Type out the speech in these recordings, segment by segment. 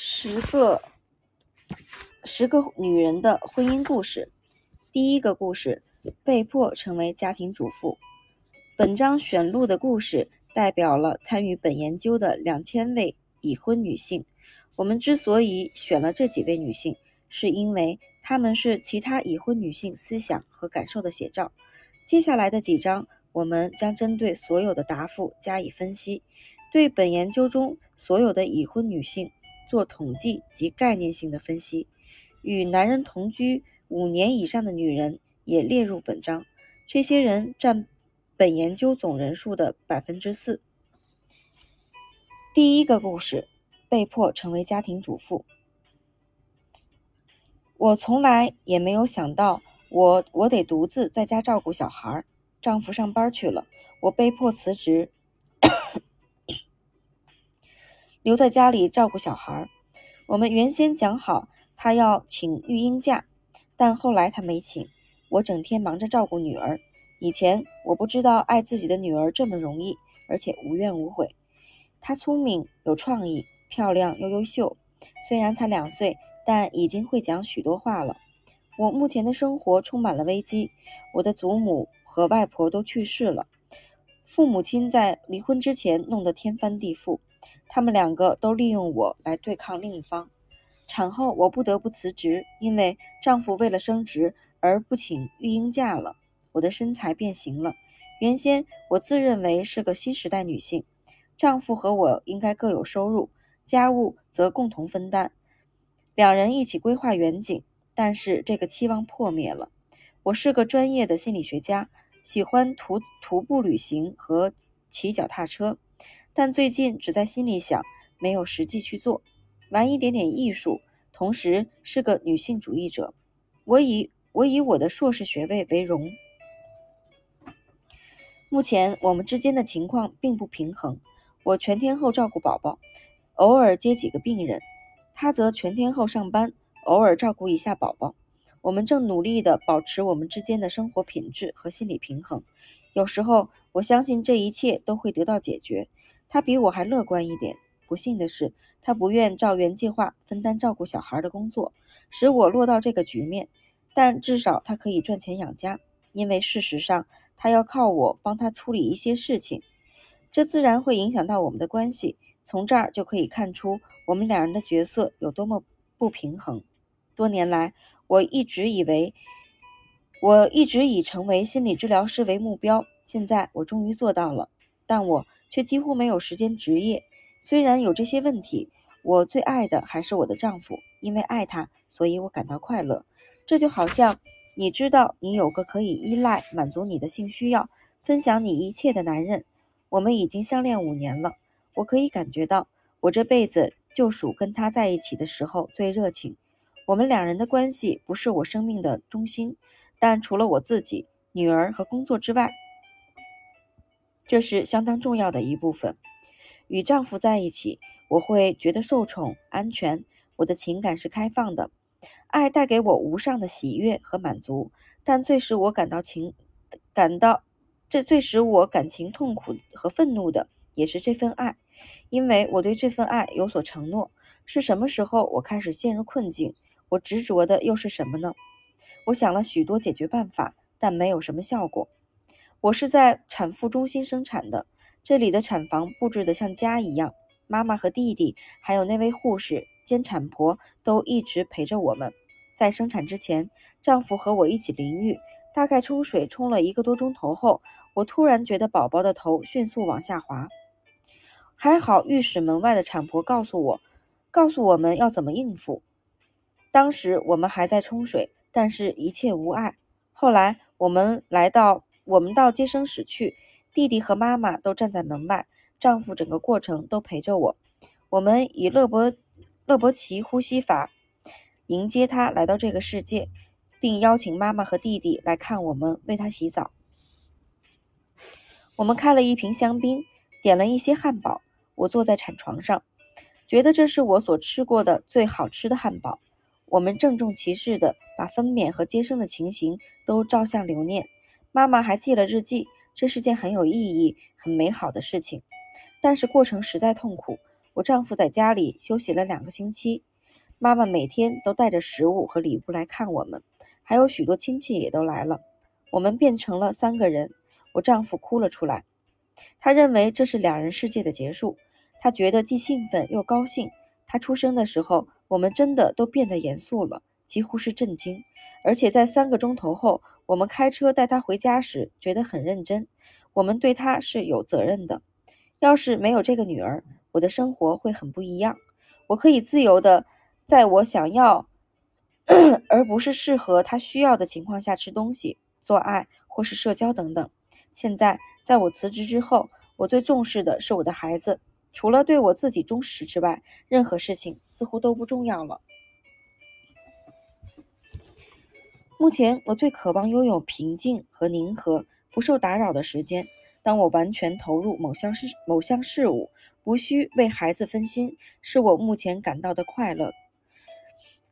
十个十个女人的婚姻故事。第一个故事：被迫成为家庭主妇。本章选录的故事代表了参与本研究的两千位已婚女性。我们之所以选了这几位女性，是因为她们是其他已婚女性思想和感受的写照。接下来的几章，我们将针对所有的答复加以分析，对本研究中所有的已婚女性。做统计及概念性的分析，与男人同居五年以上的女人也列入本章，这些人占本研究总人数的百分之四。第一个故事：被迫成为家庭主妇。我从来也没有想到，我我得独自在家照顾小孩，丈夫上班去了，我被迫辞职。留在家里照顾小孩。我们原先讲好他要请育婴假，但后来他没请。我整天忙着照顾女儿。以前我不知道爱自己的女儿这么容易，而且无怨无悔。她聪明有创意，漂亮又优秀。虽然才两岁，但已经会讲许多话了。我目前的生活充满了危机。我的祖母和外婆都去世了，父母亲在离婚之前弄得天翻地覆。他们两个都利用我来对抗另一方。产后，我不得不辞职，因为丈夫为了升职而不请育婴假了。我的身材变形了。原先我自认为是个新时代女性，丈夫和我应该各有收入，家务则共同分担，两人一起规划远景。但是这个期望破灭了。我是个专业的心理学家，喜欢徒徒步旅行和骑脚踏车。但最近只在心里想，没有实际去做，玩一点点艺术，同时是个女性主义者。我以我以我的硕士学位为荣。目前我们之间的情况并不平衡，我全天候照顾宝宝，偶尔接几个病人，他则全天候上班，偶尔照顾一下宝宝。我们正努力地保持我们之间的生活品质和心理平衡。有时候，我相信这一切都会得到解决。他比我还乐观一点。不幸的是，他不愿照原计划分担照顾小孩的工作，使我落到这个局面。但至少他可以赚钱养家，因为事实上他要靠我帮他处理一些事情，这自然会影响到我们的关系。从这儿就可以看出我们两人的角色有多么不平衡。多年来，我一直以为，我一直以成为心理治疗师为目标。现在我终于做到了，但我。却几乎没有时间职业。虽然有这些问题，我最爱的还是我的丈夫，因为爱他，所以我感到快乐。这就好像你知道你有个可以依赖、满足你的性需要、分享你一切的男人。我们已经相恋五年了，我可以感觉到，我这辈子就属跟他在一起的时候最热情。我们两人的关系不是我生命的中心，但除了我自己、女儿和工作之外。这是相当重要的一部分。与丈夫在一起，我会觉得受宠、安全。我的情感是开放的，爱带给我无上的喜悦和满足。但最使我感到情感到这最使我感情痛苦和愤怒的，也是这份爱，因为我对这份爱有所承诺。是什么时候我开始陷入困境？我执着的又是什么呢？我想了许多解决办法，但没有什么效果。我是在产妇中心生产的，这里的产房布置得像家一样。妈妈和弟弟，还有那位护士兼产婆都一直陪着我们。在生产之前，丈夫和我一起淋浴，大概冲水冲了一个多钟头后，我突然觉得宝宝的头迅速往下滑。还好浴室门外的产婆告诉我，告诉我们要怎么应付。当时我们还在冲水，但是一切无碍。后来我们来到。我们到接生室去，弟弟和妈妈都站在门外，丈夫整个过程都陪着我。我们以勒伯勒伯奇呼吸法迎接他来到这个世界，并邀请妈妈和弟弟来看我们为他洗澡。我们开了一瓶香槟，点了一些汉堡。我坐在产床上，觉得这是我所吃过的最好吃的汉堡。我们郑重其事地把分娩和接生的情形都照相留念。妈妈还记了日记，这是件很有意义、很美好的事情。但是过程实在痛苦。我丈夫在家里休息了两个星期，妈妈每天都带着食物和礼物来看我们，还有许多亲戚也都来了。我们变成了三个人，我丈夫哭了出来。他认为这是两人世界的结束，他觉得既兴奋又高兴。他出生的时候，我们真的都变得严肃了，几乎是震惊。而且在三个钟头后，我们开车带他回家时，觉得很认真。我们对他是有责任的。要是没有这个女儿，我的生活会很不一样。我可以自由的在我想要，而不是适合他需要的情况下吃东西、做爱或是社交等等。现在，在我辞职之后，我最重视的是我的孩子。除了对我自己忠实之外，任何事情似乎都不重要了。目前，我最渴望拥有平静和宁和、不受打扰的时间。当我完全投入某项事某项事物，无需为孩子分心，是我目前感到的快乐。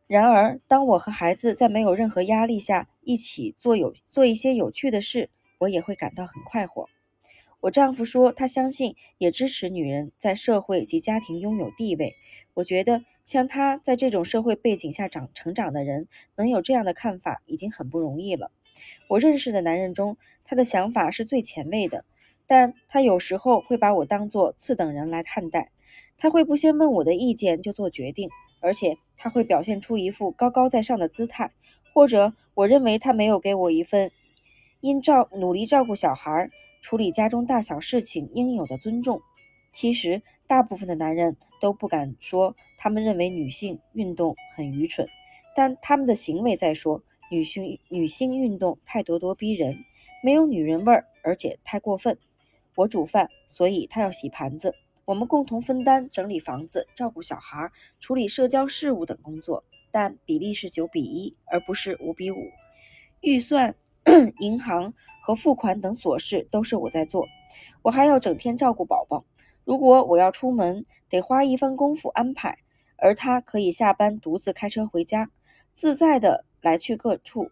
然而，当我和孩子在没有任何压力下一起做有做一些有趣的事，我也会感到很快活。我丈夫说，他相信也支持女人在社会及家庭拥有地位。我觉得，像他在这种社会背景下长成长的人，能有这样的看法已经很不容易了。我认识的男人中，他的想法是最前卫的。但他有时候会把我当作次等人来看待，他会不先问我的意见就做决定，而且他会表现出一副高高在上的姿态，或者我认为他没有给我一份因照努力照顾小孩、处理家中大小事情应有的尊重。其实，大部分的男人都不敢说他们认为女性运动很愚蠢，但他们的行为在说女性女性运动太咄咄逼人，没有女人味儿，而且太过分。我煮饭，所以他要洗盘子。我们共同分担整理房子、照顾小孩、处理社交事务等工作，但比例是九比一，而不是五比五。预算、银行和付款等琐事都是我在做。我还要整天照顾宝宝。如果我要出门，得花一番功夫安排，而他可以下班独自开车回家，自在的来去各处，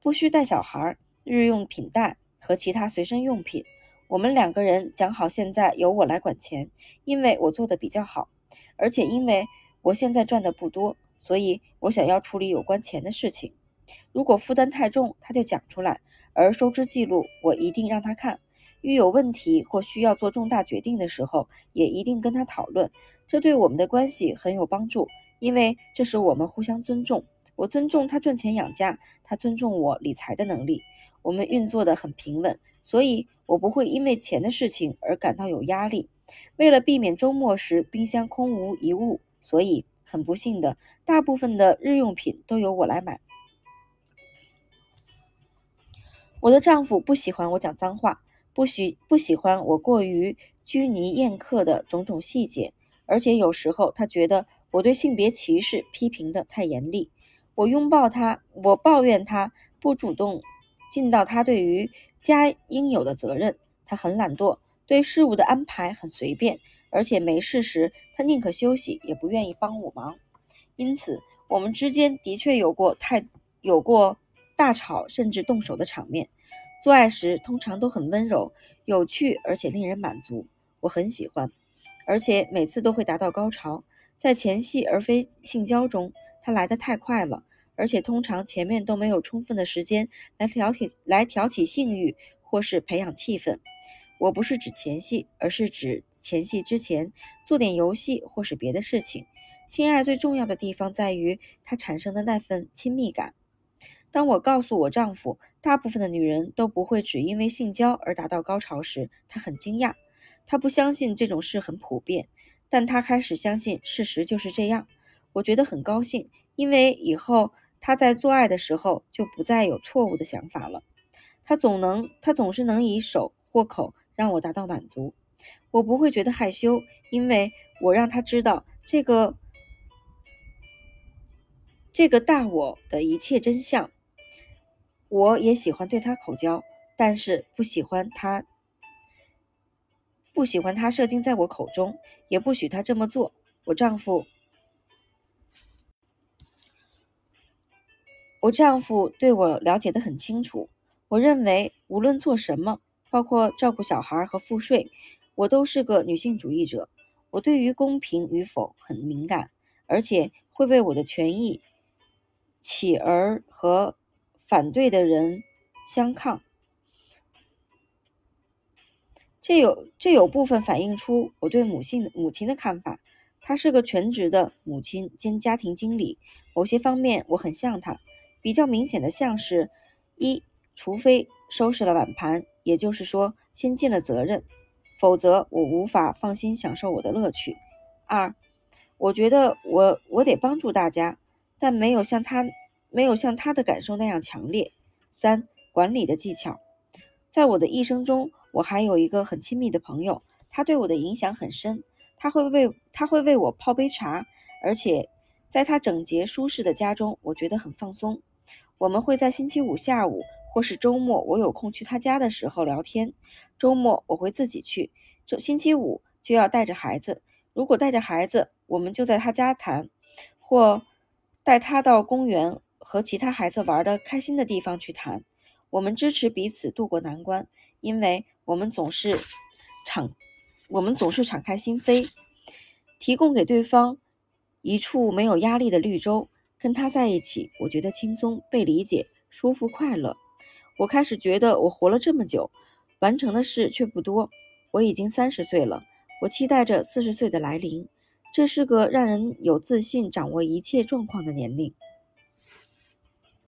不需带小孩、日用品袋和其他随身用品。我们两个人讲好，现在由我来管钱，因为我做的比较好，而且因为我现在赚的不多，所以我想要处理有关钱的事情。如果负担太重，他就讲出来，而收支记录我一定让他看。遇有问题或需要做重大决定的时候，也一定跟他讨论。这对我们的关系很有帮助，因为这使我们互相尊重。我尊重他赚钱养家，他尊重我理财的能力。我们运作的很平稳，所以我不会因为钱的事情而感到有压力。为了避免周末时冰箱空无一物，所以很不幸的，大部分的日用品都由我来买。我的丈夫不喜欢我讲脏话，不喜不喜欢我过于拘泥宴客的种种细节，而且有时候他觉得我对性别歧视批评的太严厉。我拥抱他，我抱怨他不主动尽到他对于家应有的责任。他很懒惰，对事物的安排很随便，而且没事时他宁可休息，也不愿意帮我忙。因此，我们之间的确有过太有过大吵甚至动手的场面。做爱时通常都很温柔、有趣，而且令人满足。我很喜欢，而且每次都会达到高潮。在前戏而非性交中。它来得太快了，而且通常前面都没有充分的时间来挑起来挑起性欲或是培养气氛。我不是指前戏，而是指前戏之前做点游戏或是别的事情。性爱最重要的地方在于它产生的那份亲密感。当我告诉我丈夫，大部分的女人都不会只因为性交而达到高潮时，他很惊讶。他不相信这种事很普遍，但他开始相信事实就是这样。我觉得很高兴，因为以后他在做爱的时候就不再有错误的想法了。他总能，他总是能以手或口让我达到满足。我不会觉得害羞，因为我让他知道这个这个大我的一切真相。我也喜欢对他口交，但是不喜欢他不喜欢他射精在我口中，也不许他这么做。我丈夫。我丈夫对我了解得很清楚。我认为，无论做什么，包括照顾小孩和赋税，我都是个女性主义者。我对于公平与否很敏感，而且会为我的权益起而和反对的人相抗。这有这有部分反映出我对母亲母亲的看法。她是个全职的母亲兼家庭经理，某些方面我很像她。比较明显的像是：一，除非收拾了碗盘，也就是说先尽了责任，否则我无法放心享受我的乐趣；二，我觉得我我得帮助大家，但没有像他没有像他的感受那样强烈；三，管理的技巧，在我的一生中。我还有一个很亲密的朋友，他对我的影响很深。他会为他会为我泡杯茶，而且在他整洁舒适的家中，我觉得很放松。我们会在星期五下午或是周末我有空去他家的时候聊天。周末我会自己去，周星期五就要带着孩子。如果带着孩子，我们就在他家谈，或带他到公园和其他孩子玩的开心的地方去谈。我们支持彼此渡过难关，因为。我们总是敞，我们总是敞开心扉，提供给对方一处没有压力的绿洲。跟他在一起，我觉得轻松、被理解、舒服、快乐。我开始觉得，我活了这么久，完成的事却不多。我已经三十岁了，我期待着四十岁的来临。这是个让人有自信、掌握一切状况的年龄。